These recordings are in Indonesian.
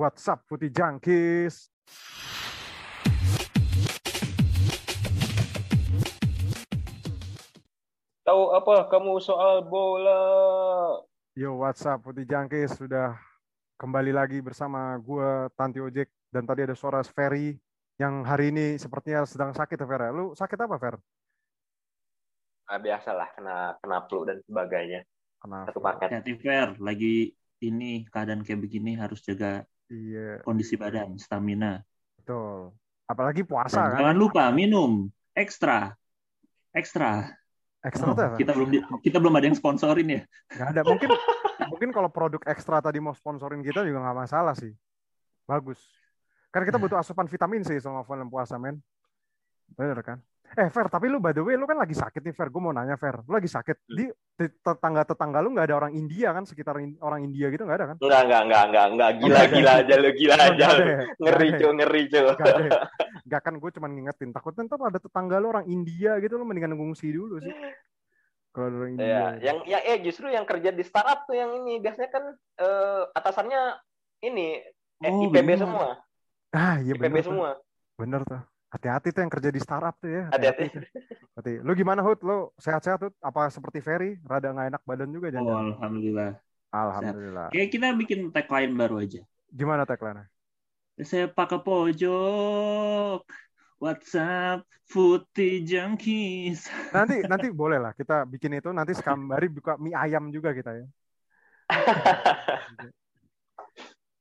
What's up, Putih Jangkis? Tahu apa kamu soal bola? Yo, what's up, Putih Jangkis? Sudah kembali lagi bersama gue, Tanti Ojek. Dan tadi ada suara Ferry yang hari ini sepertinya sedang sakit ya, Fer? Lu sakit apa, Fer? Ah, biasalah kena kena flu dan sebagainya. Kenapa? Satu paket. Hati fair lagi ini keadaan kayak begini harus jaga Iya, kondisi badan, stamina. betul. Apalagi puasa Dan kan? jangan lupa minum ekstra, ekstra. Ekstra Oh, tuh apa? kita belum di- kita belum ada yang sponsorin ya. Nggak ada. Mungkin mungkin kalau produk ekstra tadi mau sponsorin kita juga nggak masalah sih. Bagus. Karena kita butuh asupan vitamin sih selama bulan puasa, men. Bener kan? Eh, Fer, tapi lu by the way, lu kan lagi sakit nih, Fer. Gue mau nanya, Fer. Lu lagi sakit. Di tetangga-tetangga lu nggak ada orang India kan? Sekitar in- orang India gitu nggak ada kan? Enggak, enggak, enggak, enggak, enggak. Gila, Nggak ada. gila aja lu, gila Nggak aja lu. ya? Ngeri, ada cuy, ngeri, cuy. ya? Nggak ada ya? Kan, gue cuma ngingetin. Takutnya ntar ada tetangga lu orang India gitu, lu mendingan ngungsi dulu sih. Kalau orang India. Ya, yang yang eh justru yang kerja di startup tuh yang ini biasanya kan eh, atasannya ini eh, Oh, IPB benar. semua, Ah, iya IPB bener semua. Bener tuh. Hati-hati tuh yang kerja di startup tuh ya. Hati-hati. Hati. Lu gimana Hud? Lu sehat-sehat Hud? Apa seperti Ferry? Rada nggak enak badan juga Oh, jangan? alhamdulillah. Alhamdulillah. Kayak kita bikin tagline baru aja. Gimana tagline Saya pakai pojok. WhatsApp Putih Junkies. Nanti nanti boleh lah kita bikin itu nanti sekambari buka mie ayam juga kita ya.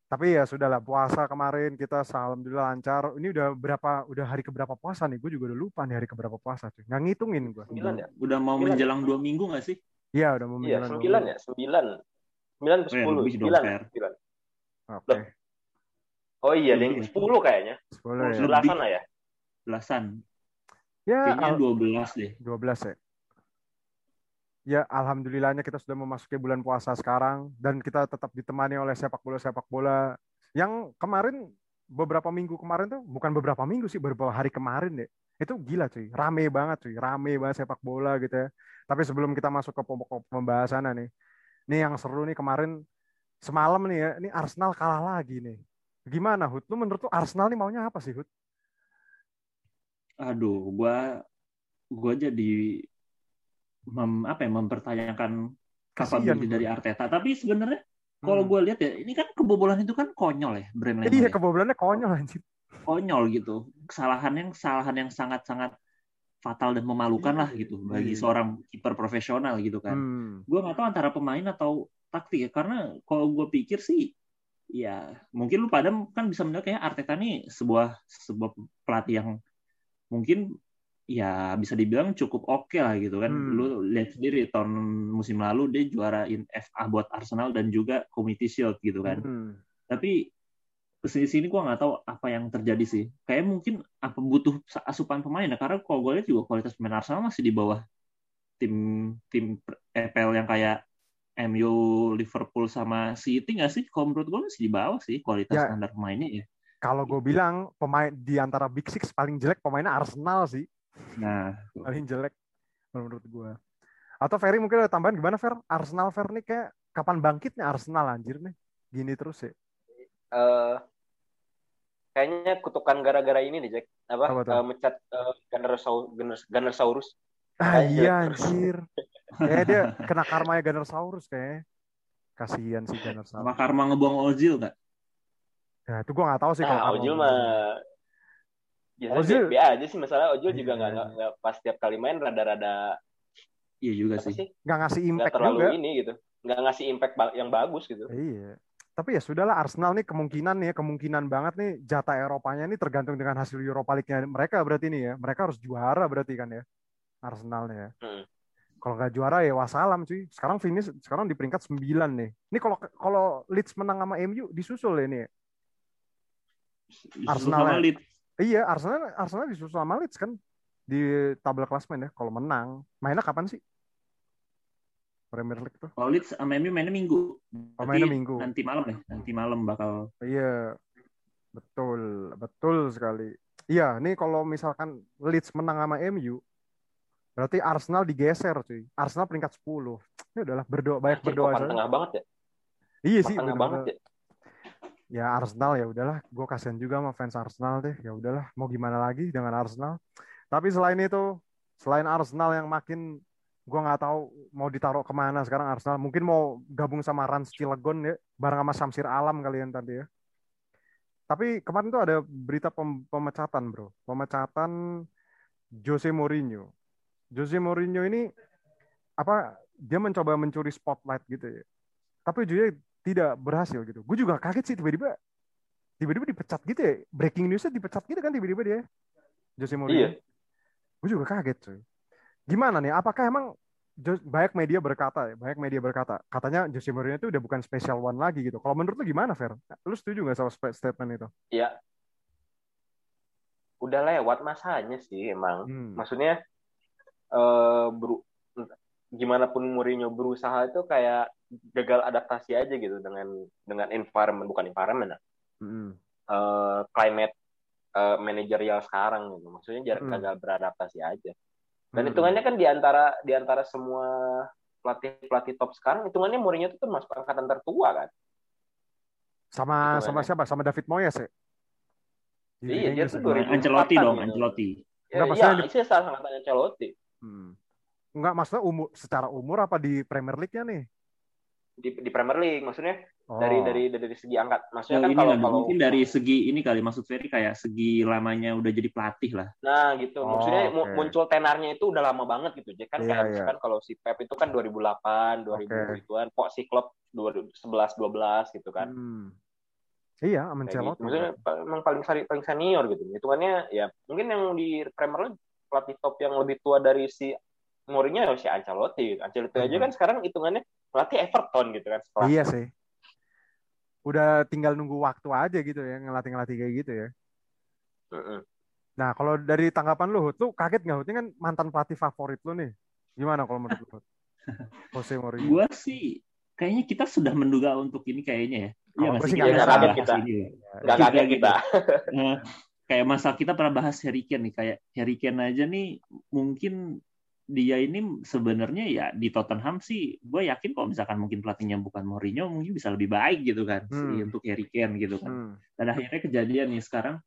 Tapi ya sudahlah puasa kemarin kita alhamdulillah lancar. Ini udah berapa udah hari keberapa puasa nih? Gue juga udah lupa nih hari keberapa puasa tuh. Nggak ngitungin gue. Sembilan ya? Udah mau Sembilan. menjelang dua minggu nggak sih? Iya udah mau Iya, menjelang dua sembilan ya, sembilan. Sembilan ke Oh, ya, sepuluh, sembilan, sembilan. Oke. Oh iya, ding, sepuluh kayaknya. Sepuluh ya. Sebelasan lah ya. Belasan. Ya Kayaknya al- 12 deh. 12 ya. Ya, alhamdulillahnya kita sudah memasuki bulan puasa sekarang dan kita tetap ditemani oleh sepak bola sepak bola yang kemarin beberapa minggu kemarin tuh bukan beberapa minggu sih beberapa hari kemarin deh. Itu gila cuy, rame banget cuy, rame banget sepak bola gitu ya. Tapi sebelum kita masuk ke pokok pembahasan nih, nih yang seru nih kemarin semalam nih ya, ini Arsenal kalah lagi nih. Gimana Hud? Lu menurut lu Arsenal nih maunya apa sih Hud? Aduh, gua gua jadi mem, apa ya mempertanyakan gua. dari Arteta. Tapi sebenarnya kalau Hmm. gue lihat ya, ini kan kebobolan itu kan konyol ya, brand Iya, kebobolannya konyol anjir. konyol gitu. Kesalahan yang kesalahan yang sangat-sangat fatal dan memalukan lah gitu bagi Iya. seorang kiper profesional gitu kan. Hmm. Gue nggak tahu antara pemain atau taktik ya, karena kalau gue pikir sih ya mungkin lu pada kan bisa menilai kayak Arteta nih sebuah sebuah pelatih yang mungkin ya bisa dibilang cukup oke lah gitu kan. Hmm. Lu lihat sendiri tahun musim lalu dia juarain FA buat Arsenal dan juga Community Shield gitu kan. Hmm. Tapi ke sini sini gue nggak tahu apa yang terjadi sih. Kayak mungkin apa butuh asupan pemain ya karena kalau gue lihat juga kualitas pemain Arsenal masih di bawah tim tim EPL yang kayak MU, Liverpool sama City nggak sih? Kalau menurut gue masih di bawah sih kualitas Ya. standar pemainnya ya. Kalau gue bilang pemain di antara Big Six paling jelek pemainnya Arsenal sih, Nah, paling jelek menurut gue. Atau Ferry mungkin ada tambahan gimana Fer? Arsenal Fer nih kayak kapan bangkitnya Arsenal anjir nih? Gini terus ya. Eh, kayaknya kutukan gara-gara ini nih, Jack. Apa? Apa tuh? Eh, mecat eh, Gunnersaurus, Gunner- Gunnersaurus. Ah iya jelek anjir. Kayak dia kena karmanya Gunnersaurus kayaknya. Kasihan sih sama Gunnersaurus. Karma ngebuang Ozil nggak? Ya itu gue gak tahu sih kalau Nah, karma- Ojil mah biasa Ozil- Ozil... aja sih masalah Ojil juga Iya. nggak nggak nggak pas tiap kali main rada-rada Iya juga sih. sih nggak ngasih impact terlalu juga. ini gitu nggak ngasih impact yang bagus gitu Iya. Tapi ya sudahlah Arsenal nih kemungkinan nih kemungkinan banget nih jatah Eropanya ini tergantung dengan hasil Europa League-nya mereka berarti nih ya. Mereka harus juara berarti kan ya. Arsenalnya ya. Hmm. Kalau nggak juara ya wassalam cuy. Sekarang finish sekarang di peringkat 9 nih. Ini kalau kalau Leeds menang sama MU disusul ya ini. ya. Arsenal Sama ya? Leeds. Iya, Arsenal Arsenal disusul sama Leeds kan di tabel klasmen ya. Kalau menang, mainnya kapan sih? Premier League tuh. Kalau Leeds sama MU mainnya minggu. Oh, mainnya Nanti- minggu. Nanti malam ya. Nanti malam bakal Iya, betul, betul sekali. Iya, nih kalau misalkan Leeds menang sama MU, berarti Arsenal digeser cuy. Arsenal peringkat 10. Ini udahlah berdoa, banyak berdoa papan tengah banget ya Iya sih, tengah bener-bener. banget ya ya Arsenal ya udahlah, gue kasihan juga sama fans Arsenal deh. Ya udahlah, mau gimana lagi dengan Arsenal. Tapi selain itu, selain Arsenal yang makin gue nggak tahu mau ditaruh ke mana sekarang Arsenal. Mungkin mau gabung sama Rans Cilegon ya, bareng sama Samsir Alam kalian tadi ya. Tapi kemarin tuh ada berita pem pemecatan bro, pemecatan Jose Mourinho. Jose Mourinho ini apa? Dia mencoba mencuri spotlight gitu ya. Tapi juga tidak berhasil gitu. Gue juga kaget sih tiba-tiba tiba-tiba dipecat gitu ya. Breaking newsnya dipecat gitu kan tiba-tiba dia. Jose Mourinho. Iya. Gue juga kaget cuy. Gimana nih? Apakah emang banyak media berkata ya, banyak media berkata, katanya Jose Mourinho itu udah bukan special one lagi gitu. Kalau menurut lu gimana, Fer? Lu setuju nggak sama statement itu? Iya. Udah lewat masanya sih emang. Hmm. Maksudnya eh uh, gimana pun Mourinho berusaha itu kayak gagal adaptasi aja gitu dengan dengan environment bukan environment mm. uh, climate uh, manajerial sekarang gitu maksudnya jarang mm. gagal beradaptasi aja dan mm. hitungannya kan di antara di antara semua pelatih pelatih top sekarang hitungannya Mourinho itu kan masuk angkatan tertua kan sama sama siapa sama David Moyes ya iya dia tuh Ancelotti dong gitu. Ancelotti ya, iya itu salah angkatan Ancelotti hmm. Enggak, maksudnya umur secara umur apa di Premier League-nya nih? Di, di Premier League maksudnya oh. dari dari dari segi angkat maksudnya oh, kan kalau, kalau mungkin dari segi ini kali maksud Ferry kayak segi lamanya udah jadi pelatih lah nah gitu oh, maksudnya okay. muncul tenarnya itu udah lama banget gitu jadi kan yeah, kayak yeah. kan kalau si Pep itu kan 2008 2000 okay. gituan kok si klub 2011 12 gitu kan hmm. Iya, Ancelotti. Gitu. Maksudnya memang paling paling senior gitu. Hitungannya ya mungkin yang di Premier League pelatih top yang lebih tua dari si Mourinho ya si Ancelotti. Ancelotti hmm. aja kan sekarang hitungannya pelatih Everton gitu kan setelah iya sih. Udah tinggal nunggu waktu aja gitu ya ngelatih ngelatih kayak gitu ya. Uh-uh. nah kalau dari tanggapan lu tuh kaget nggak ini kan mantan pelatih favorit lu nih. Gimana kalau menurut lu Jose Mourinho. Gua sih kayaknya kita sudah menduga untuk ini kayaknya ya. Iya, oh, sih? nggak kaget kita. Nggak kaget kita. Nah, kayak masa kita pernah bahas Harry Kane nih, kayak Harry Kane aja nih mungkin dia ini sebenarnya ya di Tottenham sih gue yakin kalau misalkan mungkin pelatihnya bukan Mourinho mungkin bisa lebih baik gitu kan hmm. si untuk Harry Kane gitu kan hmm. dan akhirnya kejadian nih sekarang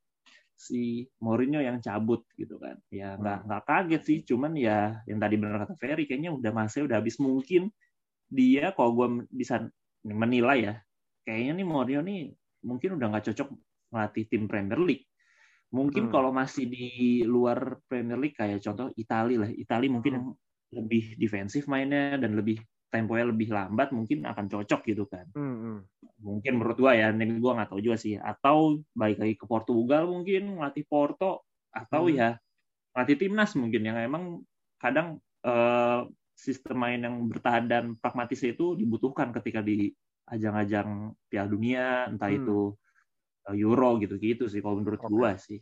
si Mourinho yang cabut gitu kan ya nggak hmm. nggak kaget sih cuman ya yang tadi benar kata Ferry kayaknya udah masih udah habis mungkin dia kalau gue bisa menilai ya kayaknya nih Mourinho nih mungkin udah nggak cocok melatih tim Premier League Mungkin hmm. kalau masih di luar Premier League kayak contoh Italia lah. Italia mungkin yang lebih defensif mainnya dan lebih temponya lebih lambat mungkin akan cocok gitu kan. Hmm. hmm. Mungkin menurut gua ya, ini gua nggak tahu juga sih. Atau baik lagi ke Portugal mungkin ngelatih Porto atau hmm. ya ngelatih timnas mungkin yang emang kadang uh, sistem main yang bertahan dan pragmatis itu dibutuhkan ketika di ajang-ajang Piala Dunia, entah hmm. itu Euro gitu-gitu sih kalau menurut okay. gua sih.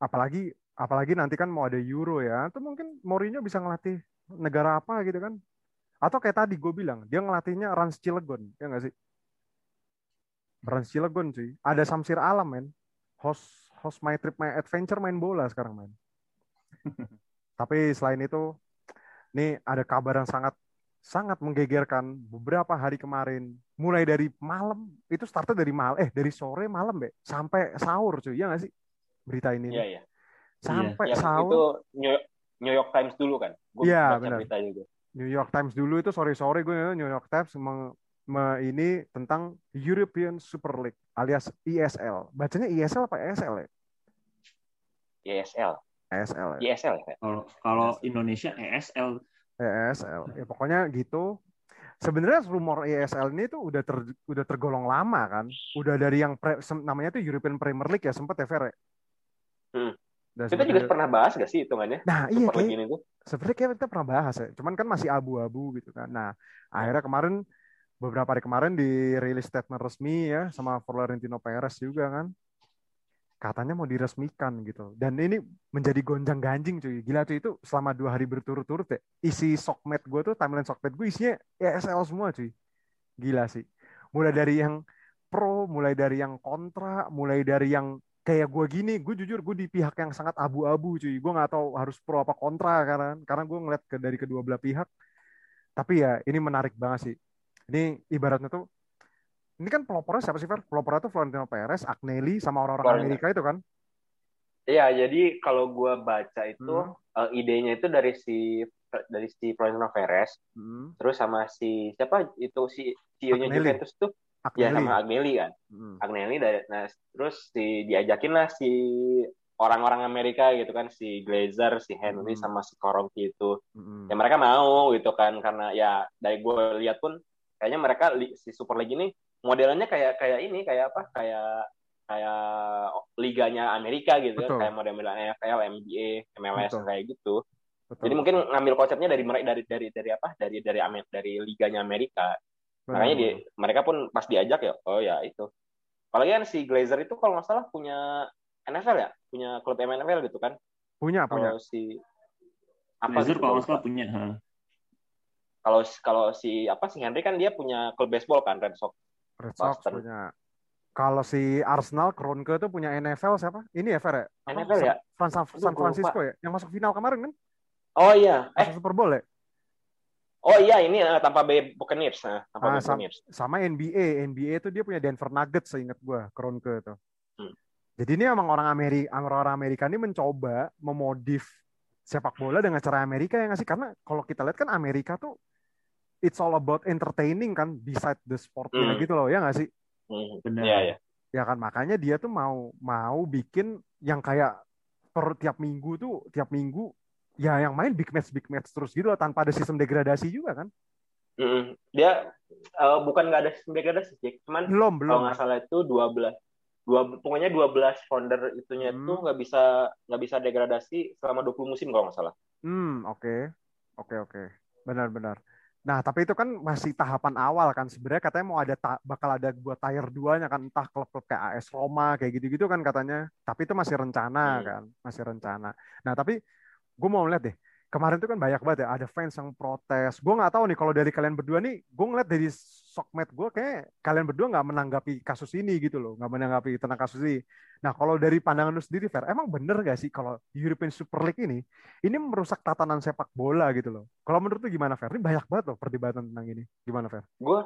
Apalagi apalagi nanti kan mau ada Euro ya, itu mungkin Mourinho bisa ngelatih negara apa gitu kan? Atau kayak tadi gue bilang, dia ngelatihnya Rans Cilegon, ya nggak sih? Rans Cilegon sih. Ada Samsir Alam, men. Host host My Trip My Adventure main bola sekarang, men. Tapi selain itu, nih ada kabar yang sangat sangat menggegerkan beberapa hari kemarin mulai dari malam itu startnya dari mal eh dari sore malam be sampai sahur cuy. Ya nggak sih? Berita ini. Iya, iya. sampai iya. sahur itu New York Times dulu kan? Iya benar. New York Times dulu itu sore sore gue New York Times meng, me, ini tentang European Super League alias ESL bacanya ESL apa ESL ya? ESL ESL ya? ESL ya? Kalau kalau Indonesia ESL ESL. Ya pokoknya gitu. Sebenarnya rumor ESL ini tuh udah ter, udah tergolong lama kan. Udah dari yang pre, namanya tuh European Premier League ya sempat ya Fer. Ya? Hmm. kita juga pernah bahas gak sih hitungannya? Nah iya kayak, sebenarnya kayak kita pernah bahas ya. Cuman kan masih abu-abu gitu kan. Nah akhirnya kemarin beberapa hari kemarin dirilis statement resmi ya sama Florentino Perez juga kan katanya mau diresmikan gitu. Dan ini menjadi gonjang ganjing cuy. Gila cuy itu selama dua hari berturut-turut ya. Isi sokmed gue tuh, timeline sokmed gue isinya ESL semua cuy. Gila sih. Mulai dari yang pro, mulai dari yang kontra, mulai dari yang kayak gue gini, gue jujur gue di pihak yang sangat abu-abu cuy. Gue nggak tahu harus pro apa kontra karena karena gue ngeliat dari kedua belah pihak. Tapi ya ini menarik banget sih. Ini ibaratnya tuh ini kan pelopornya siapa sih Fer? Pelopornya tuh Florentino Perez, Agnelli sama orang-orang Amerika itu kan? Iya, jadi kalau gue baca itu hmm. uh, idenya itu dari si dari si Florentino Perez, hmm. terus sama si siapa itu si CEO-nya Juventus tuh Agnelli. ya sama Agnelli kan. Hmm. Agnelli dari nah terus si diajakin lah si orang-orang Amerika gitu kan si Glazer, si Henry hmm. sama si Koronki itu. Hmm. Ya mereka mau gitu kan karena ya dari gue lihat pun kayaknya mereka si Super League ini modelnya kayak kayak ini kayak apa? Kayak kayak liganya Amerika gitu kan, Betul. kayak model-model NFL, NBA, MLS Betul. kayak gitu. Betul. Jadi mungkin ngambil konsepnya dari mereka dari dari dari apa? Dari dari Amerika, dari liganya Amerika. Betul. Makanya di, mereka pun pas diajak ya, oh ya itu. Apalagi kan si Glazer itu kalau nggak salah punya NFL ya, punya klub NFL gitu kan? Punya, kalau punya. si apa Glazer gitu, kalau nggak salah punya. Kalau kalau si apa si Henry kan dia punya klub baseball kan Red Sox. Red Sox Boston. punya kalau si Arsenal Kronke tuh punya NFL siapa? Ini ya Fer ya? NFL ya? San, San, San Francisco ya? Yang masuk final kemarin kan? Oh iya. Eh. Super Bowl ya? Oh iya ini uh, tanpa Bay Buccaneers. Uh, tanpa nah, Buccaneers. Sama, sama NBA. NBA itu dia punya Denver Nuggets seingat gue Kronke itu. Hmm. Jadi ini emang orang Amerika, orang Amerika ini mencoba memodif sepak bola dengan cara Amerika ya nggak sih? Karena kalau kita lihat kan Amerika tuh it's all about entertaining kan beside the sportnya hmm. gitu loh ya nggak sih? Hmm, benar. Iya, ya. Ya kan makanya dia tuh mau mau bikin yang kayak per tiap minggu tuh tiap minggu ya yang main big match big match terus gitu loh tanpa ada sistem degradasi juga kan. Mm, dia uh, bukan nggak ada sistem degradasi sih, cuman belum belum. Kalau nggak salah itu dua belas dua pokoknya dua belas founder itunya hmm. itu nggak bisa nggak bisa degradasi selama 20 musim kalau nggak salah. Hmm, oke. Okay. Oke, okay, oke. Okay. Benar benar. Nah, tapi itu kan masih tahapan awal kan. Sebenarnya katanya mau ada bakal ada buat tier 2-nya kan entah klub-klub kayak AS Roma kayak gitu-gitu kan katanya. Tapi itu masih rencana hmm. kan, masih rencana. Nah, tapi gue mau lihat deh kemarin tuh kan banyak banget ya ada fans yang protes. Gue nggak tahu nih kalau dari kalian berdua nih gue ngeliat dari sokmed gue kayak kalian berdua nggak menanggapi kasus ini gitu loh nggak menanggapi tentang kasus ini. Nah kalau dari pandangan lu sendiri Fer emang bener gak sih kalau European Super League ini ini merusak tatanan sepak bola gitu loh? Kalau menurut lu gimana Fer? Ini banyak banget loh perdebatan tentang ini. Gimana Fer? Gue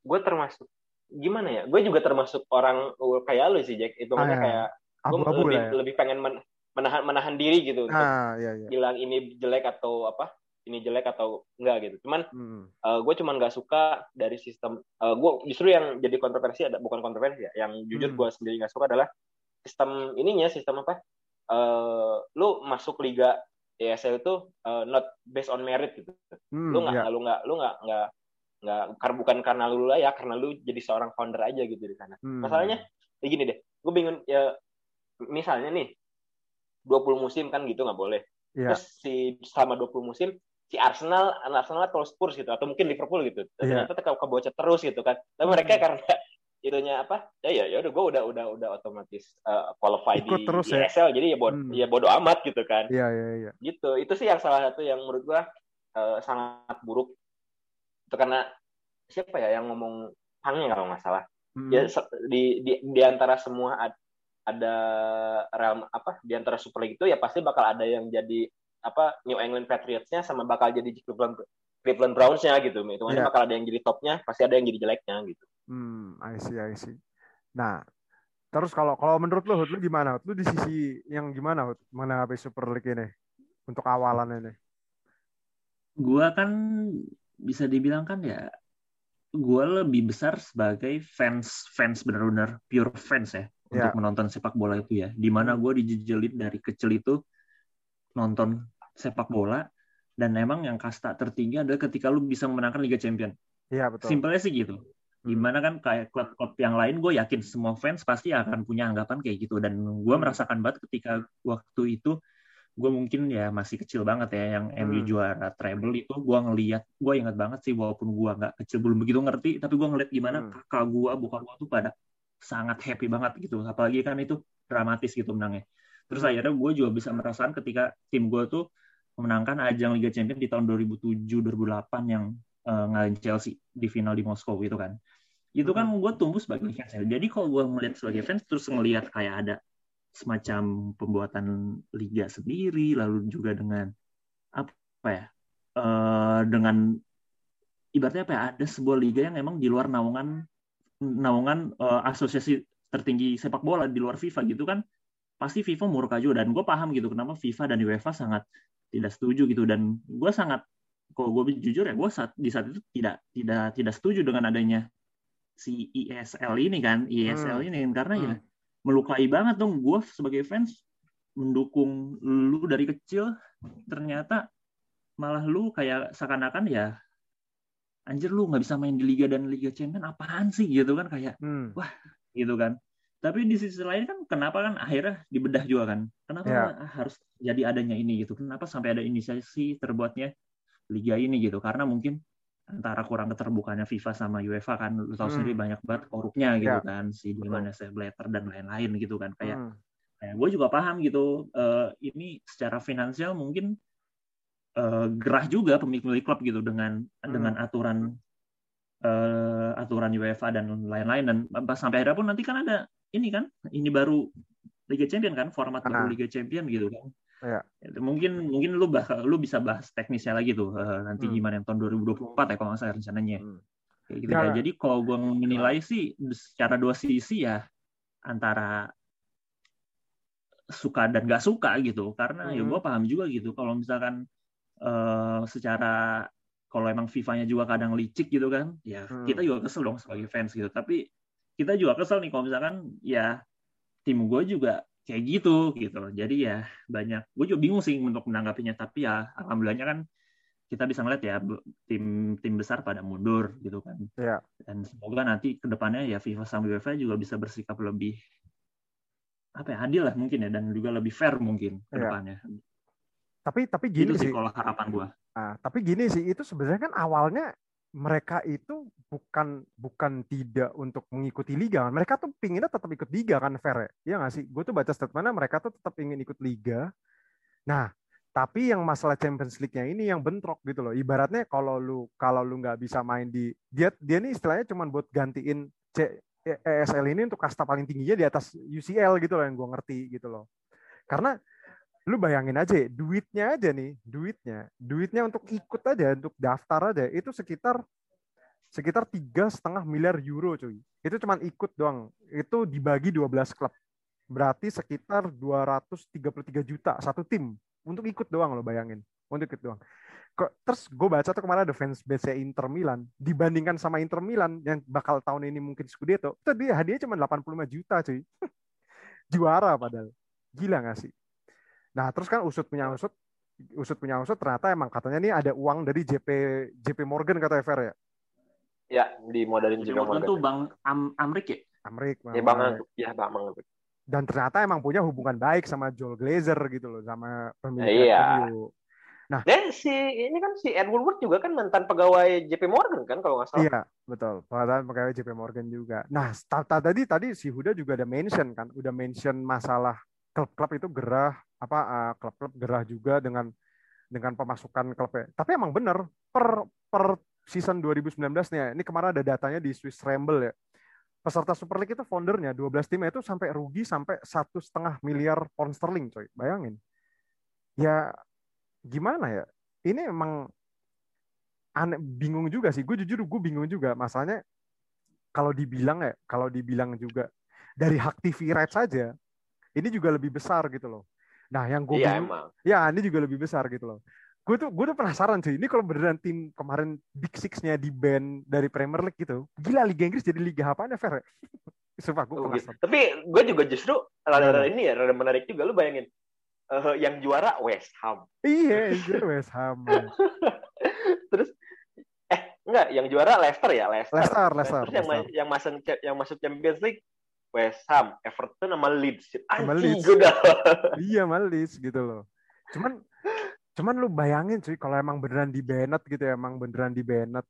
gue termasuk gimana ya? Gue juga termasuk orang kayak lu sih Jack. Itu ah, ya. kayak gue lebih, ya. lebih pengen men menahan menahan diri gitu untuk ah, iya, iya. bilang ini jelek atau apa ini jelek atau enggak gitu cuman hmm. uh, eh, gue cuman nggak suka dari sistem uh, eh, gue justru yang jadi kontroversi ada bukan kontroversi ya yang jujur hmm. gue sendiri nggak suka adalah sistem ininya sistem apa uh, lu masuk liga ESL itu uh, not based on merit gitu hmm, lu nggak yeah. lu nggak lu nggak nggak nggak karena bukan karena lu lah ya karena lu jadi seorang founder aja gitu di sana hmm. masalahnya ya gini deh gue bingung ya misalnya nih 20 musim kan gitu nggak boleh. Yeah. Terus si selama 20 musim si Arsenal, Arsenal atau Spurs gitu atau mungkin Liverpool gitu. Yeah. Ternyata ke terus gitu kan. Tapi hmm. mereka karena itunya apa? Ya ya ya udah gue udah udah udah otomatis uh, qualify Ikut di, terus di ya? ESL jadi ya bod hmm. ya bodo amat gitu kan. Iya yeah, iya yeah, iya. Yeah. Gitu. Itu sih yang salah satu yang menurut gue uh, sangat buruk. Itu karena siapa ya yang ngomong Pangnya kalau nggak salah. Hmm. Ya di, di di antara semua ada Real apa di antara Super League itu ya pasti bakal ada yang jadi apa New England Patriots-nya sama bakal jadi Cleveland Cleveland Browns-nya gitu. Itu yeah. bakal ada yang jadi topnya, pasti ada yang jadi jeleknya gitu. Hmm, I see, I see. Nah, terus kalau kalau menurut lu, lu gimana? Lu di sisi yang gimana mana menanggapi Super League ini untuk awalan ini? Gua kan bisa dibilang kan ya gue lebih besar sebagai fans fans benar-benar pure fans ya yeah. untuk menonton sepak bola itu ya. Di mana gue dijejelin dari kecil itu nonton sepak bola dan emang yang kasta tertinggi adalah ketika lu bisa memenangkan Liga Champion. Iya yeah, betul. Simpelnya sih gitu. Di mana kan kayak klub-klub yang lain gue yakin semua fans pasti akan punya anggapan kayak gitu dan gue merasakan banget ketika waktu itu gue mungkin ya masih kecil banget ya yang hmm. MU juara treble itu gue ngeliat gue ingat banget sih walaupun gue nggak kecil belum begitu ngerti tapi gue ngeliat gimana hmm. kakak gue bukan gue tuh pada sangat happy banget gitu. Apalagi kan itu dramatis gitu menangnya. Terus akhirnya gue juga bisa merasakan ketika tim gue tuh memenangkan ajang Liga Champions di tahun 2007 2008 yang uh, ngalahin Chelsea di final di Moskow itu kan. Itu kan gue tumbuh sebagai fans. Jadi kalau gue ngeliat sebagai fans terus ngelihat kayak ada semacam pembuatan liga sendiri lalu juga dengan apa ya uh, dengan ibaratnya apa ya ada sebuah liga yang emang di luar naungan naungan uh, asosiasi tertinggi sepak bola di luar FIFA gitu kan pasti FIFA murka juga dan gue paham gitu kenapa FIFA dan UEFA sangat tidak setuju gitu dan gue sangat kalau gue jujur ya gue saat di saat itu tidak tidak tidak setuju dengan adanya si ISL ini kan ISL hmm. ini karena ya hmm. ya melukai banget dong gue sebagai fans mendukung lu dari kecil ternyata malah lu kayak seakan-akan ya anjir lu nggak bisa main di liga dan liga champion apaan sih gitu kan kayak hmm. wah gitu kan tapi di sisi lain kan kenapa kan akhirnya dibedah juga kan kenapa yeah. harus jadi adanya ini gitu kenapa sampai ada inisiasi terbuatnya liga ini gitu karena mungkin antara kurang keterbukanya FIFA sama UEFA kan lu tahu hmm. sendiri banyak banget korupnya gitu yeah. kan si Di mana Blatter dan lain-lain gitu kan kayak hmm. kayak gue juga paham gitu uh, ini secara finansial mungkin uh, gerah juga pemilik-pemilik klub gitu dengan hmm. dengan aturan uh, aturan UEFA dan lain-lain dan sampai akhirnya pun nanti kan ada ini kan ini baru Liga Champion kan format baru Liga Champion gitu kan ya. mungkin mungkin lu bah lu bisa bahas teknisnya lagi tuh uh, nanti hmm. gimana yang tahun 2024 ya kalau nggak salah rencananya hmm. kayak gitu ya. jadi kalau gue menilai sih secara dua sisi ya antara suka dan gak suka gitu karena ya hmm. ya gue paham juga gitu kalau misalkan uh, secara kalau emang FIFA-nya juga kadang licik gitu kan ya hmm. kita juga kesel dong sebagai fans gitu tapi kita juga kesel nih kalau misalkan ya tim gue juga kayak gitu gitu jadi ya banyak gue juga bingung sih untuk menanggapinya tapi ya alhamdulillahnya kan kita bisa ngeliat ya tim tim besar pada mundur gitu kan ya. dan semoga nanti ke depannya ya FIFA sama UEFA juga bisa bersikap lebih apa ya adil lah mungkin ya dan juga lebih fair mungkin ke depannya ya. Tapi tapi gini itu sih kalau harapan gue ah, tapi gini sih itu sebenarnya kan awalnya mereka itu bukan bukan tidak untuk mengikuti liga kan. Mereka tuh pinginnya tetap ikut liga kan fair ya. Iya nggak sih? Gue tuh baca statementnya mereka tuh tetap ingin ikut liga. Nah, tapi yang masalah Champions League-nya ini yang bentrok gitu loh. Ibaratnya kalau lu kalau lu nggak bisa main di dia dia ini istilahnya cuma buat gantiin C, ESL ini untuk kasta paling tingginya di atas UCL gitu loh yang gue ngerti gitu loh. Karena lu bayangin aja duitnya aja nih duitnya duitnya untuk ikut aja untuk daftar aja itu sekitar sekitar tiga setengah miliar euro cuy. Itu cuma ikut doang. Itu dibagi 12 klub. Berarti sekitar 233 juta satu tim. Untuk ikut doang lo bayangin. Untuk ikut doang. Terus gue baca tuh kemarin ada fans BC Inter Milan. Dibandingkan sama Inter Milan yang bakal tahun ini mungkin Scudetto itu dia hadiahnya cuma 85 juta cuy. Juara padahal. Gila gak sih Nah, terus kan usut punya usut, usut punya usut ternyata emang katanya nih ada uang dari JP JP Morgan kata Ever ya. Ya, di modalin JP Morgan. tuh Bang Am Amrik ya? Amrik. Ya, Bang ya, Bang Amrik. Dan ternyata emang punya hubungan baik sama Joel Glazer gitu loh, sama pemilik iya. Nah, dan si ini kan si Edward Wood juga kan mantan pegawai JP Morgan kan kalau nggak salah. Iya, betul. Mantan pegawai JP Morgan juga. Nah, tadi tadi si Huda juga ada mention kan, udah mention masalah klub-klub itu gerah apa uh, klub-klub gerah juga dengan dengan pemasukan klubnya. Tapi emang benar per per season 2019 nih ya, ini kemarin ada datanya di Swiss Ramble ya. Peserta Super League itu foundernya 12 tim itu sampai rugi sampai satu setengah miliar pound sterling, coy. Bayangin. Ya gimana ya? Ini emang aneh, bingung juga sih. Gue jujur gue bingung juga. Masalahnya kalau dibilang ya, kalau dibilang juga dari hak TV rights saja, ini juga lebih besar gitu loh. Nah, yang gue iya, bingung, ya ini juga lebih besar gitu loh. Gue tuh gue tuh penasaran sih. Ini kalau beneran tim kemarin Big Six-nya di band dari Premier League gitu, gila Liga Inggris jadi liga apa Fer? Sumpah gue oh, penasaran. Gitu. Tapi gue juga justru rada-rada ini ya, rada menarik juga. Lu bayangin, uh, yang juara West Ham. Iya, juara West Ham. Terus eh enggak, yang juara Leicester ya, Leicester. Leicester, Leicester. Terus Leicester. yang yang masuk yang masuk Champions League West Ham, Everton sama Leeds. Sama Leeds. Iya, sama Leeds gitu loh. Cuman cuman lu bayangin sih kalau emang beneran di Bennett gitu ya, emang beneran di Bennett.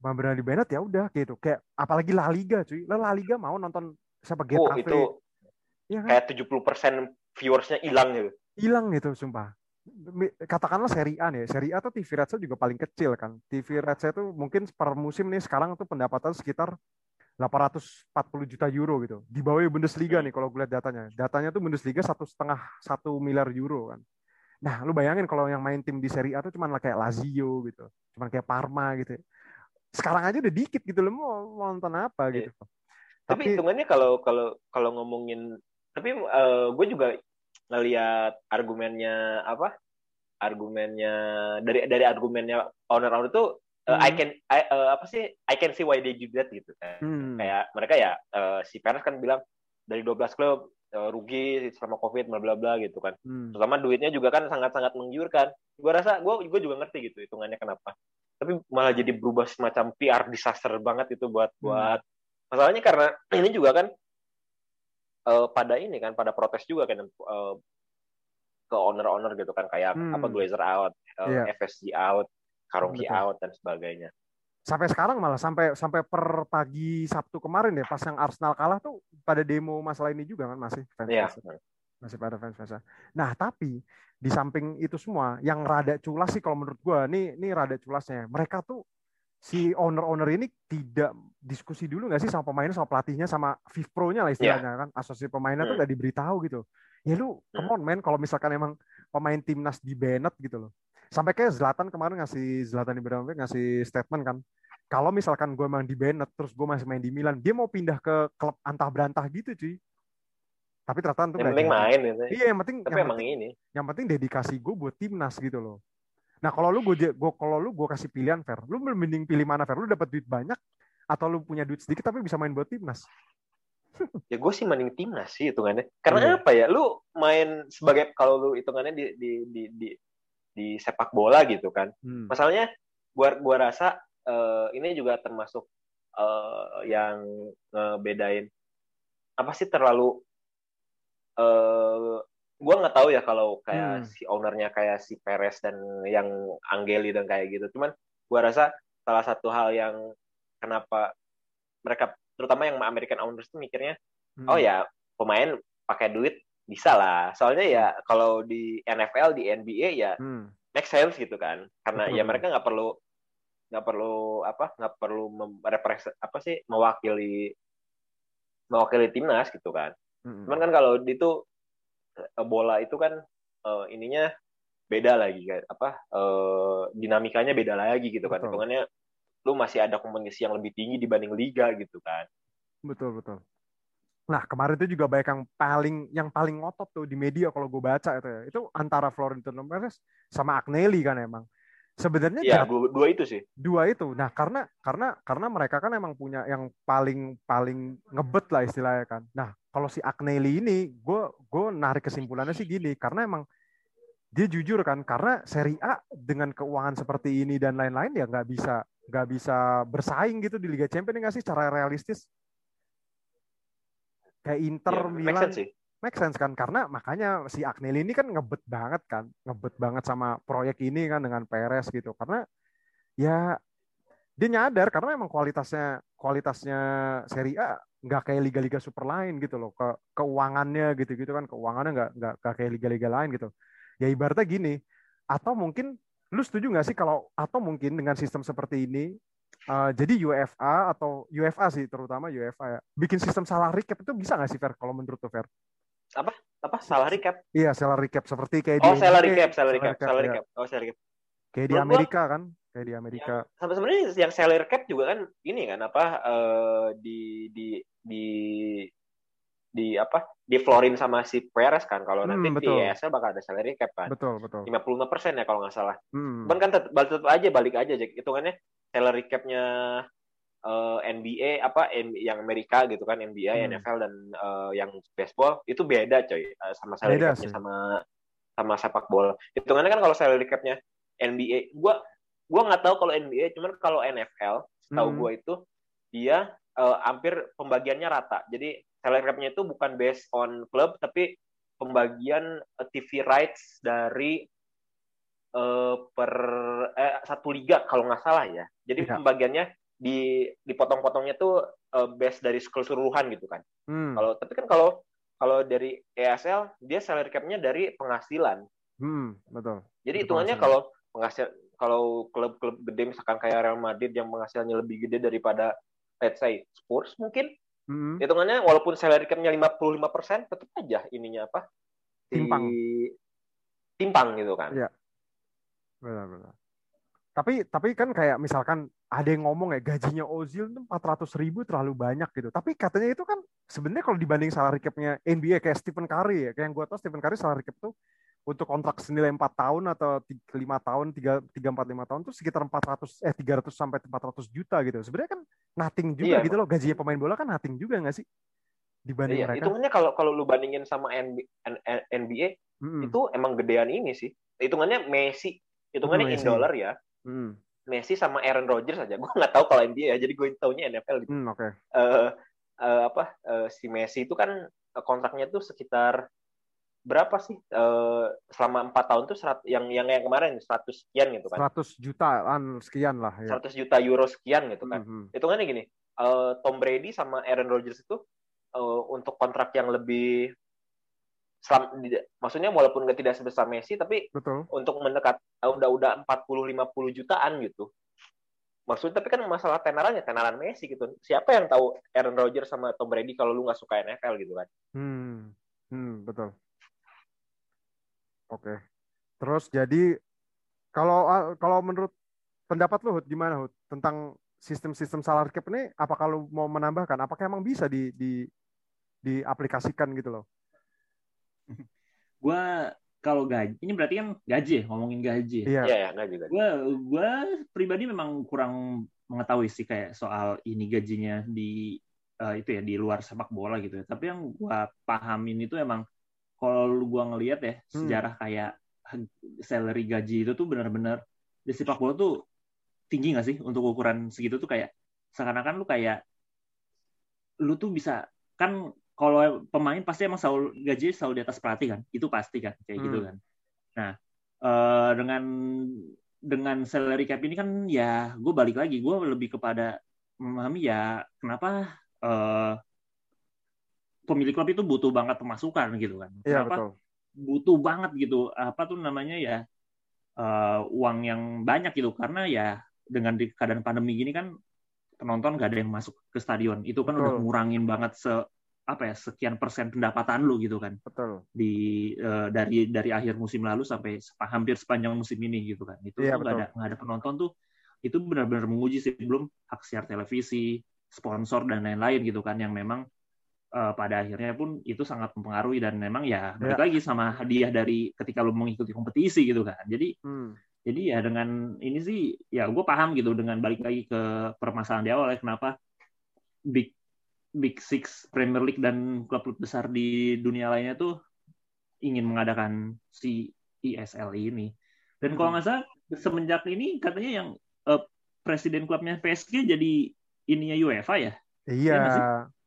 Emang beneran di Bennett ya udah gitu. Kayak apalagi La Liga cuy. La Liga mau nonton siapa Getafe. Oh, itu ya kan? kayak 70% viewersnya hilang gitu. Hilang gitu sumpah. Katakanlah seri A nih, seri A tuh TV ratsnya juga paling kecil kan. TV ratsnya tuh mungkin per musim nih sekarang tuh pendapatan sekitar 840 juta euro gitu. Di bawah Bundesliga nih kalau gue lihat datanya. Datanya tuh Bundesliga satu setengah satu miliar euro kan. Nah, lu bayangin kalau yang main tim di Serie A tuh cuman kayak Lazio gitu, cuman kayak Parma gitu. Sekarang aja udah dikit gitu lo mau, mau nonton apa gitu. tapi, tapi hitungannya kalau kalau kalau ngomongin tapi uh, gue juga ngelihat argumennya apa argumennya dari dari argumennya owner-owner itu uh, I can I, uh, apa sih I can see why they do that gitu kan hmm. kayak mereka ya uh, si Perez kan bilang dari 12 klub uh, rugi selama covid bla bla bla gitu kan hmm. terutama duitnya juga kan sangat sangat menggiurkan gue rasa gue gue juga ngerti gitu hitungannya kenapa tapi malah jadi berubah semacam PR disaster banget itu buat hmm. buat masalahnya karena ini juga kan uh, pada ini kan pada protes juga kan uh, ke owner-owner gitu kan kayak hmm. apa Glazer out, uh, yeah. FSG out, Karungki out dan sebagainya. Sampai sekarang malah sampai sampai per pagi Sabtu kemarin ya pas yang Arsenal kalah tuh pada demo masalah ini juga kan masih fans yeah. masih pada fans fans. Nah tapi di samping itu semua yang rada culas sih kalau menurut gua nih nih rada culasnya mereka tuh si owner-owner ini tidak diskusi dulu nggak sih sama pemainnya sama pelatihnya sama FIFPro-nya lah istilahnya yeah. kan asosiasi pemainnya hmm. tuh nggak diberitahu gitu ya lu hmm. come on man kalau misalkan emang pemain timnas di Bennett gitu loh sampai kayak Zlatan kemarin ngasih Zlatan Ibrahimovic ngasih statement kan kalau misalkan gue emang di Bennett terus gue masih main di Milan dia mau pindah ke klub antah berantah gitu cuy tapi ternyata itu yang penting main gitu. iya yang penting tapi yang emang penting, ini yang penting dedikasi gue buat timnas gitu loh Nah kalau lu gue gue kalau lu gue kasih pilihan fair, lu mending pilih mana fair? Lu dapat duit banyak atau lu punya duit sedikit tapi bisa main buat timnas? ya gue sih mending timnas sih hitungannya. Karena hmm. apa ya? Lu main sebagai kalau lu hitungannya di di di di, di sepak bola gitu kan. Hmm. Masalahnya gua gua rasa uh, ini juga termasuk uh, yang ngebedain apa sih terlalu uh, gue nggak tahu ya kalau kayak hmm. si ownernya kayak si Perez dan yang Angeli dan kayak gitu. Cuman gue rasa salah satu hal yang kenapa mereka terutama yang American owners tuh mikirnya, hmm. oh ya pemain pakai duit bisa lah. Soalnya ya kalau di NFL di NBA ya hmm. make sense gitu kan. Karena ya mereka nggak perlu nggak perlu apa nggak perlu merepresent apa sih mewakili mewakili timnas gitu kan. Hmm. Cuman kan kalau itu Eh, bola itu kan uh, ininya beda lagi kan apa uh, dinamikanya beda lagi gitu kan hitungannya lu masih ada kompetisi yang lebih tinggi dibanding liga gitu kan betul betul nah kemarin itu juga banyak yang paling yang paling ngotot tuh di media kalau gue baca itu ya. Itu antara Florentino Perez sama Agnelli kan emang. Sebenarnya ya, dua, dua itu sih. Dua itu. Nah karena karena karena mereka kan emang punya yang paling paling ngebet lah istilahnya kan. Nah kalau si Agnelli ini gue gue narik kesimpulannya sih gini. Karena emang dia jujur kan karena seri A dengan keuangan seperti ini dan lain-lain ya nggak bisa nggak bisa bersaing gitu di Liga Champions nggak sih? Secara realistis kayak Inter ya, Milan. sih. Make sense kan karena makanya si Agnelli ini kan ngebet banget kan ngebet banget sama proyek ini kan dengan Perez gitu. Karena ya dia nyadar karena emang kualitasnya kualitasnya Serie A nggak kayak liga-liga super lain gitu loh. Ke keuangannya gitu gitu kan keuangannya nggak nggak kayak liga-liga lain gitu. Ya ibaratnya gini atau mungkin lu setuju nggak sih kalau atau mungkin dengan sistem seperti ini uh, jadi UFA atau UFA sih terutama UFA ya. Bikin sistem salary cap itu bisa nggak sih Fer? Kalau menurut tuh Fer? apa? Apa? Salary cap? Iya salary cap. Seperti kayak oh, di salary cap salary cap salary cap oh salary cap. Kayak di Amerika kan? Kayak di Amerika. sampai sebenarnya yang salary cap juga kan ini kan apa uh, di di di di apa di florin sama si Perez kan kalau hmm, nanti betul. di ESL bakal ada salary cap kan betul betul 55 persen ya kalau nggak salah hmm. kan tetap, tetap aja balik aja hitungannya salary capnya uh, eh, NBA apa yang Amerika gitu kan NBA, hmm. NFL dan uh, yang baseball itu beda coy uh, sama salary capnya sama sama sepak bola. Hitungannya kan kalau salary capnya NBA, gua gua nggak tahu kalau NBA, cuman kalau NFL, tahu hmm. gua itu dia uh, hampir pembagiannya rata. Jadi salary capnya itu bukan based on club tapi pembagian uh, TV rights dari uh, per eh, satu liga kalau nggak salah ya. Jadi ya. pembagiannya di dipotong-potongnya tuh uh, base dari keseluruhan gitu kan. Hmm. Kalau tapi kan kalau kalau dari ESL dia salary cap-nya dari penghasilan. Hmm, betul. Jadi hitungannya kalau penghasil kalau klub-klub gede misalkan kayak Real Madrid yang penghasilannya lebih gede daripada let's say Spurs mungkin hmm. hitungannya walaupun salary cap-nya 55% tetap aja ininya apa? Timpang. Di, timpang gitu kan. Iya. Benar benar. tapi tapi kan kayak misalkan ada yang ngomong ya gajinya Ozil itu 400 ribu terlalu banyak gitu. Tapi katanya itu kan sebenarnya kalau dibanding salary cap-nya NBA kayak Stephen Curry ya, kayak yang gue tahu Stephen Curry salary cap tuh untuk kontrak senilai 4 tahun atau 5 tahun, 3 3 4 5 tahun tuh sekitar 400 eh 300 sampai 400 juta gitu. Sebenarnya kan nothing juga iya, gitu loh. Gajinya pemain bola kan nothing juga nggak sih? Dibanding iya, mereka. Hitungannya kalau kalau lu bandingin sama NBA, mm -hmm. itu emang gedean ini sih. Hitungannya Messi, hitungannya oh, in dollar ya Hmm. Messi sama Aaron Rodgers aja. Gue nggak tahu kalau NBA ya, jadi gue taunya NFL gitu. Hmm, Oke. Okay. Uh, uh, eh, apa uh, si Messi itu kan kontraknya tuh sekitar berapa sih uh, selama empat tahun tuh serat, yang yang yang kemarin 100 sekian gitu kan 100 jutaan sekian lah ya. 100 juta euro sekian gitu kan mm -hmm. kan gini uh, Tom Brady sama Aaron Rodgers itu uh, untuk kontrak yang lebih selam, maksudnya walaupun nggak tidak sebesar Messi tapi Betul. untuk mendekat eh, udah udah 40 50 jutaan gitu. Maksudnya tapi kan masalah tenarannya tenaran Messi gitu. Siapa yang tahu Aaron Rodgers sama Tom Brady kalau lu nggak suka NFL gitu kan? Hmm, hmm betul. Oke. Terus jadi kalau ah, kalau menurut pendapat lu Hud, gimana Hud tentang sistem-sistem salary cap ini apa kalau mau menambahkan apakah emang bisa di di diaplikasikan gitu loh? gue kalau gaji ini berarti kan gaji ya ngomongin gaji iya yeah. yeah, gaji gue gue pribadi memang kurang mengetahui sih kayak soal ini gajinya di uh, itu ya di luar sepak bola gitu ya tapi yang gue pahamin itu emang kalau gue ngelihat ya hmm. sejarah kayak salary gaji itu tuh benar-benar di sepak bola tuh tinggi gak sih untuk ukuran segitu tuh kayak seakan-akan lu kayak lu tuh bisa kan kalau pemain pasti emang selalu gaji selalu di atas pelatih kan itu pasti kan kayak gitu hmm. gitu kan nah uh, dengan dengan salary cap ini kan ya gue balik lagi gue lebih kepada memahami ya kenapa uh, pemilik klub itu butuh banget pemasukan gitu kan. Iya, betul. butuh banget gitu. Apa tuh namanya ya uh, uang yang banyak gitu. Karena ya dengan di keadaan pandemi gini kan penonton gak ada yang masuk ke stadion. Itu kan Betul. udah ngurangin banget se apa ya sekian persen pendapatan lu gitu kan. Betul. Di uh, dari dari akhir musim lalu sampai hampir sepanjang musim ini gitu kan. Itu iya, nggak ada nggak ada penonton tuh itu benar-benar menguji sih. Belum hak siar televisi sponsor dan lain-lain gitu kan. Yang memang uh, pada akhirnya pun itu sangat mempengaruhi dan memang ya balik ya. lagi sama hadiah dari ketika lu mengikuti kompetisi gitu kan jadi hmm. jadi ya dengan ini sih ya gue paham gitu dengan balik lagi ke permasalahan di awal ya kenapa big Big Six Premier League dan klub-klub besar di dunia lainnya tuh ingin mengadakan si ESL ini. Dan kalau hmm. nggak salah semenjak ini katanya yang uh, presiden klubnya PSG jadi ininya UEFA ya? Iya. Ya,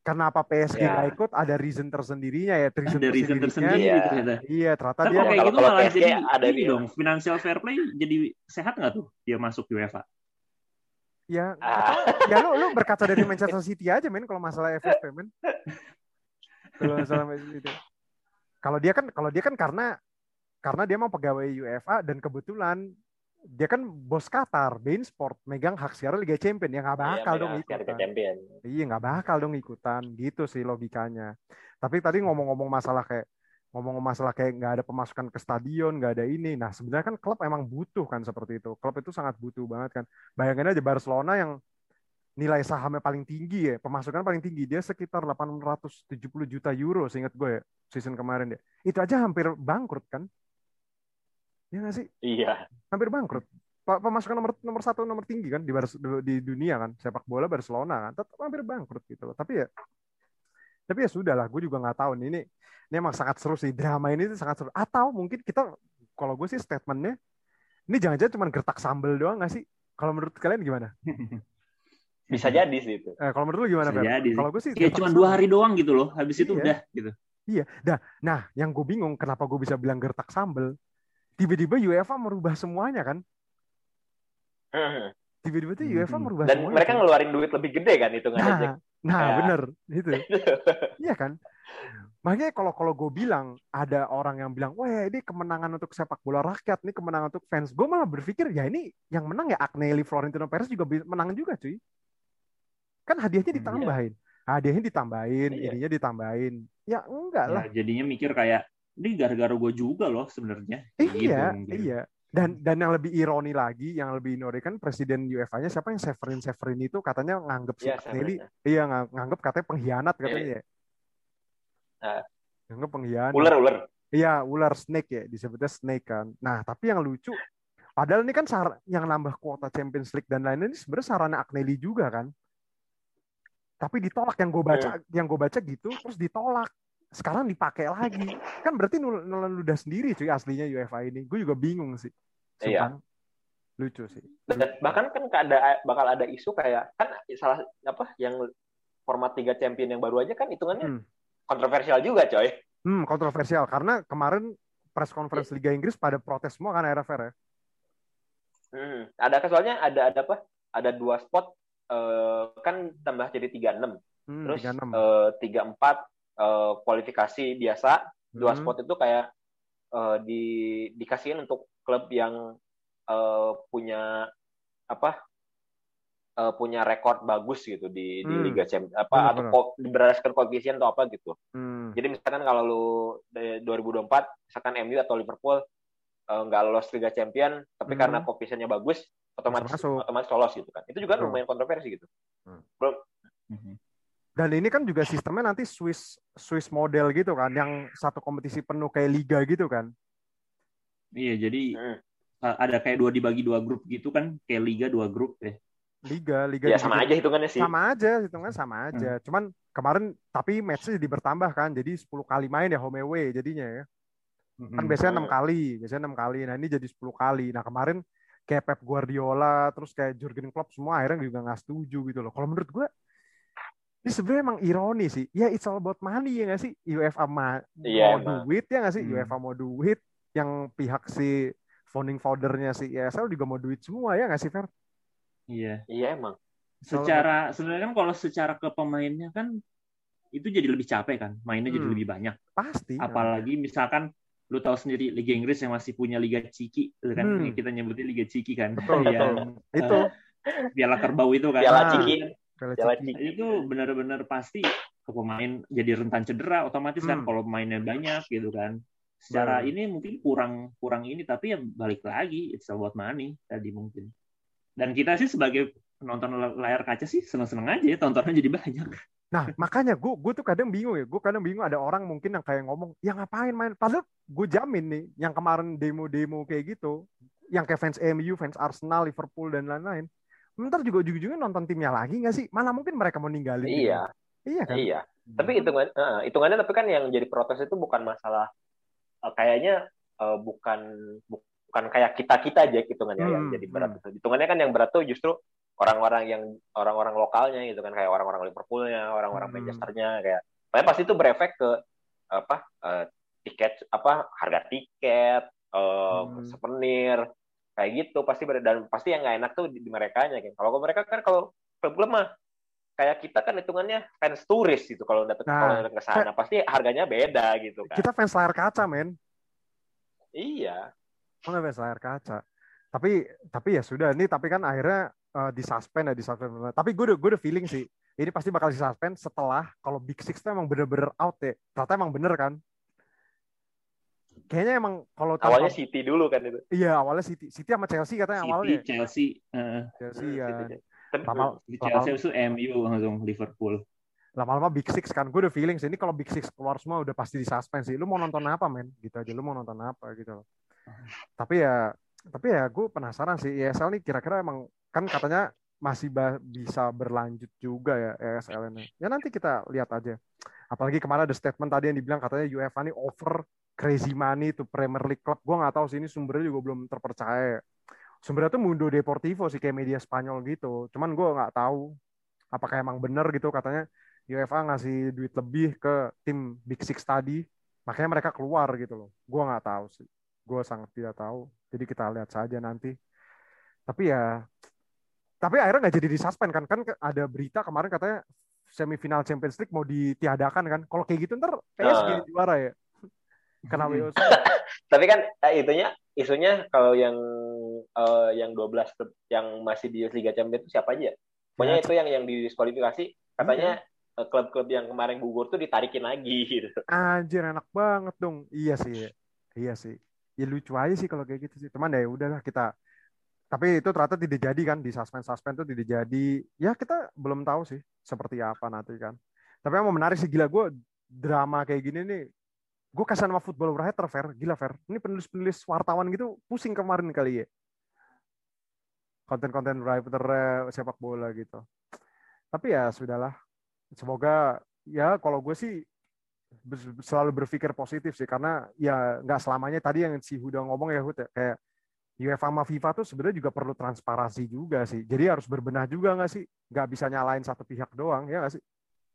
Kenapa PSG ya. gak ikut? Ada reason tersendirinya ya. Reason ada reason tersendiri ya. gitu ternyata. Iya, ternyata Tapi dia kayak gitu malah jadi ada ini dong. Financial fair play jadi sehat nggak tuh dia masuk UEFA? Ya, ah. ya lu lu berkaca dari Manchester City aja men kalau masalah FFP men. Kalau masalah itu. Kalau dia kan kalau dia kan karena karena dia mau pegawai UEFA dan kebetulan dia kan bos Qatar, Bein Sport, megang hak siaran Liga Champions ya nggak iya, bakal iya, dong ikutan. Iya nggak bakal dong ikutan, gitu sih logikanya. Tapi tadi ngomong-ngomong masalah kayak ngomong masalah kayak nggak ada pemasukan ke stadion, nggak ada ini. Nah sebenarnya kan klub emang butuh kan seperti itu. Klub itu sangat butuh banget kan. Bayangin aja Barcelona yang nilai sahamnya paling tinggi ya, pemasukan paling tinggi dia sekitar 870 juta euro, seingat gue ya, season kemarin ya. Itu aja hampir bangkrut kan? Iya nggak sih? Iya. Hampir bangkrut. Pemasukan nomor nomor satu nomor tinggi kan di di dunia kan sepak bola Barcelona kan tetap hampir bangkrut gitu loh. Tapi ya tapi ya sudah lah, gue juga nggak tahu nih ini ini emang sangat seru sih drama ini tuh sangat seru atau mungkin kita kalau gue sih statementnya ini jangan-jangan cuma gertak sambel doang nggak sih kalau menurut kalian gimana bisa jadi sih itu eh, kalau menurut lu gimana kalau gue sih kayak cuma dua hari doang gitu loh habis itu iya. udah gitu iya dah nah yang gue bingung kenapa gue bisa bilang gertak sambel tiba-tiba UEFA merubah semuanya kan tiba-tiba tuh UEFA hmm. merubah dan mereka ngeluarin duit lebih gede kan itu nggak nah, nah ya. bener itu iya kan Makanya kalau kalau gue bilang ada orang yang bilang, wah ini kemenangan untuk sepak bola rakyat, ini kemenangan untuk fans. Gue malah berpikir ya ini yang menang ya Agnelli Florentino Perez juga menang juga cuy. Kan hadiahnya hmm, ditambahin. Hmm, Hadiahnya ditambahin, iya. ininya ditambahin. Ya enggak lah. Ya, jadinya mikir kayak ini gara-gara gue juga loh sebenarnya. Iya, gitu, iya. Dan dan yang lebih ironi lagi, yang lebih ironi kan presiden UEFA-nya siapa yang Severin Severin itu katanya nganggep si ya, Nelly, iya nganggep katanya pengkhianat iya, katanya ya. Uh, nganggep pengkhianat. Ular ular. Iya, ular snake ya, disebutnya snake kan. Nah, tapi yang lucu Padahal ini kan sar yang nambah kuota Champions League dan lain-lain ini sebenarnya sarana Agnelli juga kan. Tapi ditolak yang gue baca, hmm. yang gue baca gitu, terus ditolak. Sekarang dipakai lagi. Kan berarti nulan ludah sendiri cuy aslinya UEFA ini. Gue juga bingung sih. Iya. Lucu sih. Dan bahkan kan ada bakal ada isu kayak kan salah apa yang format tiga champion yang baru aja kan hitungannya hmm. kontroversial juga coy. Hmm, kontroversial karena kemarin press conference Liga Inggris pada protes semua kan RFR ya. Hmm. Ada soalnya ada ada apa? Ada dua spot uh, kan tambah jadi tiga enam. Hmm, Terus eh, tiga empat uh, kualifikasi biasa. Dua hmm. spot itu kayak uh, di dikasihin untuk klub yang uh, punya apa? Uh, punya rekor bagus gitu di, hmm. di Liga Champions apa benar, atau benar. berdasarkan koefisien atau apa gitu. Hmm. Jadi misalkan kalau lu 2024 misalkan MU atau Liverpool Eh, nggak uh, lolos Liga Champion, tapi hmm. karena koefisiennya bagus, otomatis Masuk. otomatis lolos gitu kan. Itu juga lumayan kontroversi gitu. Hmm. Bro. Hmm. Dan ini kan juga sistemnya nanti Swiss Swiss model gitu kan, yang satu kompetisi penuh kayak liga gitu kan. Iya, jadi hmm. ada kayak dua dibagi dua grup gitu kan, kayak liga dua grup ya. Liga, liga. Ya sama aja hitungannya sih. Sama aja, hitungannya sama aja. Hmm. Cuman kemarin tapi matchnya jadi bertambah kan, jadi 10 kali main ya home away jadinya ya. Kan biasanya enam kali, biasanya enam kali. Nah ini jadi 10 kali. Nah kemarin kayak Pep Guardiola, terus kayak Jurgen Klopp semua akhirnya juga nggak setuju gitu loh. Kalau menurut gue ini sebenarnya emang ironi sih. Ya it's all about money ya nggak sih? UEFA ma yeah, mau duit ya nggak sih? Hmm. UEFA mau duit, yang pihak si founding foundernya si ESL juga mau duit semua ya nggak sih Fer? Iya. Iya emang. Secara sebenarnya kan kalau secara ke pemainnya kan itu jadi lebih capek kan, mainnya hmm. jadi lebih banyak. Pasti. Apalagi misalkan lu tahu sendiri Liga Inggris yang masih punya Liga Ciki kan hmm. kita nyebutnya Liga Ciki kan betul, yang betul. itu Piala Kerbau itu kan Piala Ciki Piala Ciki itu benar-benar pasti ke pemain jadi rentan cedera otomatis kan hmm. kan kalau mainnya banyak gitu kan secara hmm. ini mungkin kurang kurang ini tapi ya balik lagi it's about money tadi mungkin dan kita sih sebagai penonton layar kaca sih seneng-seneng aja ya tontonnya jadi banyak Nah, makanya gue gue tuh kadang bingung ya. Gue kadang bingung ada orang mungkin yang kayak ngomong, "Ya ngapain main?" Padahal gue jamin nih, yang kemarin demo-demo kayak gitu, yang kayak fans MU, fans Arsenal, Liverpool dan lain-lain, ntar juga ujung-ujungnya nonton timnya lagi nggak sih? Mana mungkin mereka mau ninggalin. Iya. Gitu. Iya kan? Iya. Tapi hitungan uh, hitungannya tapi kan yang jadi protes itu bukan masalah uh, kayaknya uh, bukan bukan kayak kita-kita aja hitungannya hmm, yang jadi berat hmm. Hitungannya kan yang berat tuh justru orang-orang yang orang-orang lokalnya gitu kan kayak orang-orang Liverpoolnya, orang-orang hmm. Manchesternya kayak, tapi pasti itu berefek ke apa uh, tiket apa harga tiket, uh, hmm. souvenir kayak gitu pasti dan pasti yang nggak enak tuh di, di mereka nya kan. Kalau mereka kan kalau klub mah kayak kita kan hitungannya fans turis gitu kalau datang nah, kalau ke sana pasti harganya beda gitu kan. Kita fans layar kaca, men. Iya. Mana fans layar kaca. Tapi tapi ya sudah ini tapi kan akhirnya uh, di suspend ya di suspend. Tapi gue udah gue udah feeling sih ini pasti bakal di suspend setelah kalau Big Six tuh emang bener-bener out ya. Ternyata emang bener kan. Kayaknya emang kalau awalnya City dulu kan itu. Iya awalnya City, City sama Chelsea katanya City, awalnya. Chelsea, uh, Chelsea ya. Lama, Chelsea itu MU langsung Liverpool. Lama-lama Big Six kan, gue udah feeling sih ini kalau Big Six keluar semua udah pasti di suspend sih. Lu mau nonton apa men? Gitu aja, lu mau nonton apa gitu. Tapi ya, tapi ya gue penasaran sih ESL nih kira-kira emang kan katanya masih bisa berlanjut juga ya ESL ini. Ya nanti kita lihat aja. Apalagi kemarin ada statement tadi yang dibilang katanya UEFA ini over crazy money to Premier League Club. Gue nggak tahu sih ini sumbernya juga belum terpercaya. Sumbernya tuh Mundo Deportivo sih kayak media Spanyol gitu. Cuman gue nggak tahu apakah emang benar gitu katanya UEFA ngasih duit lebih ke tim Big Six tadi. Makanya mereka keluar gitu loh. Gue nggak tahu sih. Gue sangat tidak tahu. Jadi kita lihat saja nanti. Tapi ya tapi akhirnya nggak jadi disuspend kan kan ada berita kemarin katanya semifinal Champions League mau ditiadakan kan kalau kayak gitu ntar PSG uh. juara ya kenapa hmm. tapi kan eh, itunya isunya kalau yang uh, yang 12 yang masih di Liga Champions itu siapa aja? Pokoknya ya. itu yang yang didiskualifikasi katanya hmm. klub-klub yang kemarin gugur tuh ditarikin lagi gitu. Anjir enak banget dong. Iya sih iya sih. Ya lucu aja sih kalau kayak gitu sih. Cuman ya udahlah kita tapi itu ternyata tidak jadi kan di suspend suspend itu tidak jadi. Ya kita belum tahu sih seperti apa nanti kan. Tapi yang mau menarik sih gila gue drama kayak gini nih gue kasihan sama football writer fair gila fair ini penulis penulis wartawan gitu pusing kemarin kali ya. Konten-konten writer sepak bola gitu. Tapi ya sudahlah. Semoga ya kalau gue sih selalu berpikir positif sih. Karena ya nggak selamanya tadi yang si Huda ngomong ya Hud ya, kayak UEFA sama FIFA tuh sebenarnya juga perlu transparansi juga sih. Jadi harus berbenah juga nggak sih? Nggak bisa nyalain satu pihak doang ya nggak sih?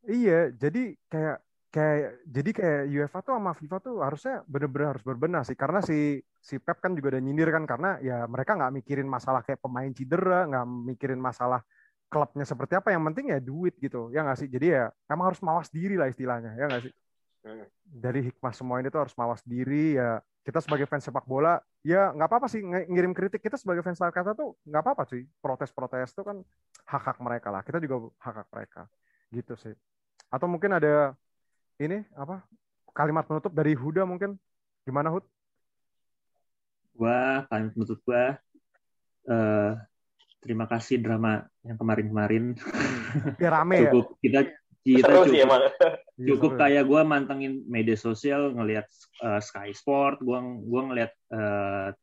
Iya, jadi kayak kayak jadi kayak UEFA tuh sama FIFA tuh harusnya bener-bener harus berbenah sih. Karena si si Pep kan juga udah nyindir kan karena ya mereka nggak mikirin masalah kayak pemain cedera, nggak mikirin masalah klubnya seperti apa. Yang penting ya duit gitu ya nggak sih? Jadi ya emang harus mawas diri lah istilahnya ya nggak sih? Hmm. dari hikmah semua ini tuh harus mawas diri ya kita sebagai fans sepak bola ya nggak apa-apa sih ngirim kritik. Kita sebagai fans kata tuh nggak apa-apa sih protes-protes tuh kan hak hak mereka lah. Kita juga hak hak mereka. Gitu sih. Atau mungkin ada ini apa kalimat penutup dari Huda mungkin gimana Hud? Gua kalimat penutup gua uh, terima kasih drama yang kemarin-kemarin. Ya rame cukup ya. kita kita cukup, sih, cukup kayak gue mantengin media sosial ngelihat uh, Sky Sport, gue gue ngelihat uh,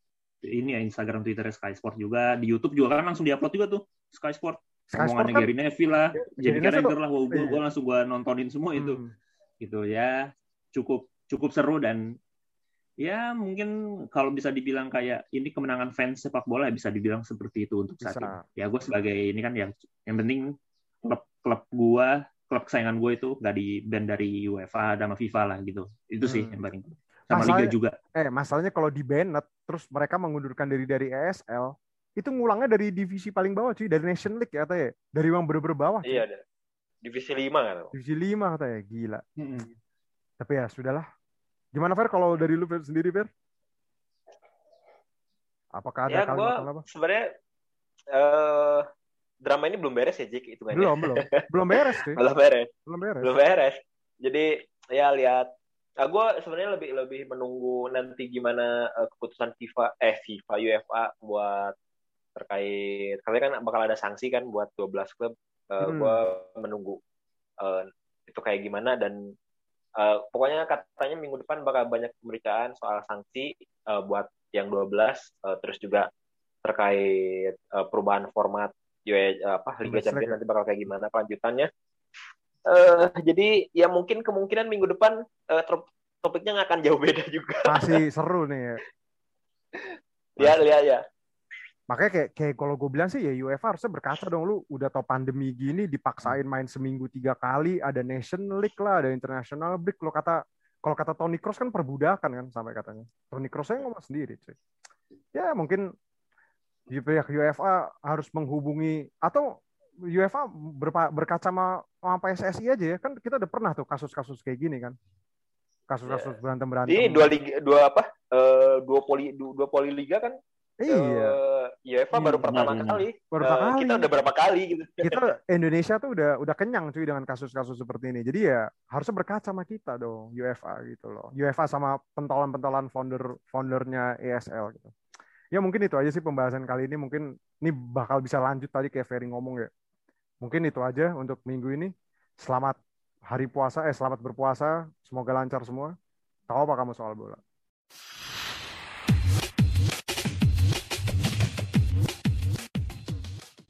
ini ya Instagram Twitter Sky Sport juga di YouTube juga kan langsung diupload juga tuh Sky Sport. Sky Omongannya kan, Gary Neville lah, jadi Carragher lah, gue iya. gue langsung gue nontonin semua itu, hmm. Gitu ya cukup cukup seru dan ya mungkin kalau bisa dibilang kayak ini kemenangan fans sepak bola ya bisa dibilang seperti itu untuk saat bisa. ini. Ya gue sebagai ini kan yang yang penting klub klub gue klub kesayangan gue itu nggak di band dari UEFA sama FIFA lah gitu. Itu sih hmm. yang paling sama masalahnya, liga juga. Eh masalahnya kalau di band terus mereka mengundurkan diri dari ESL itu ngulangnya dari divisi paling bawah cuy dari Nation League ya katanya dari yang bener-bener bawah. Cuy. Iya ada. Divisi 5 kan. Divisi 5 katanya gila. Hmm. Tapi ya sudahlah Gimana Fer kalau dari lu Fer, sendiri Fer? Apakah ada ya, kalimat apa? Sebenarnya uh, drama ini belum beres ya Jik itu kan. Belum, belum. Belum beres sih. belum beres. Belum beres. Belum beres. Jadi ya lihat Nah, gue sebenarnya lebih lebih menunggu nanti gimana uh, keputusan FIFA eh FIFA UEFA buat terkait kali kan bakal ada sanksi kan buat 12 klub. Uh, hmm. Gue menunggu uh, itu kayak gimana dan Uh, pokoknya katanya minggu depan bakal banyak pemeriksaan soal sanksi uh, buat yang 12 uh, eh, terus juga terkait uh, perubahan format uh, apa Liga Champions nanti bakal kayak gimana kelanjutannya. Uh, jadi ya mungkin kemungkinan minggu depan uh, topiknya nggak akan jauh beda juga. Masih seru nih ya. ya, lihat ya makanya kayak kayak kalau gue bilang sih ya UEFA harusnya berkaca dong lu udah tau pandemi gini dipaksain main seminggu tiga kali ada Nation League lah ada International Break. Lo kata kalau kata Tony Cross kan perbudakan kan sampai katanya. Tony Cross saya ngomong sendiri cuy. Ya mungkin pihak UEFA harus menghubungi atau UEFA berkaca sama, sama PSSI aja ya. Kan kita udah pernah tuh kasus-kasus kayak gini kan. Kasus-kasus yeah. berantem berantem ini dua liga dua apa? Uh, dua poli dua poli liga kan? Iya. Uh, UEFA iya, baru pertama benar, kali. Baru uh, kali. Kita udah berapa kali gitu. Kita Indonesia tuh udah udah kenyang cuy dengan kasus-kasus seperti ini. Jadi ya harusnya berkaca sama kita dong UEFA gitu loh. UEFA sama pentolan-pentolan founder foundernya ESL gitu. Ya mungkin itu aja sih pembahasan kali ini. Mungkin ini bakal bisa lanjut tadi kayak Ferry ngomong ya. Mungkin itu aja untuk minggu ini. Selamat hari puasa, eh selamat berpuasa. Semoga lancar semua. Tahu apa kamu soal bola?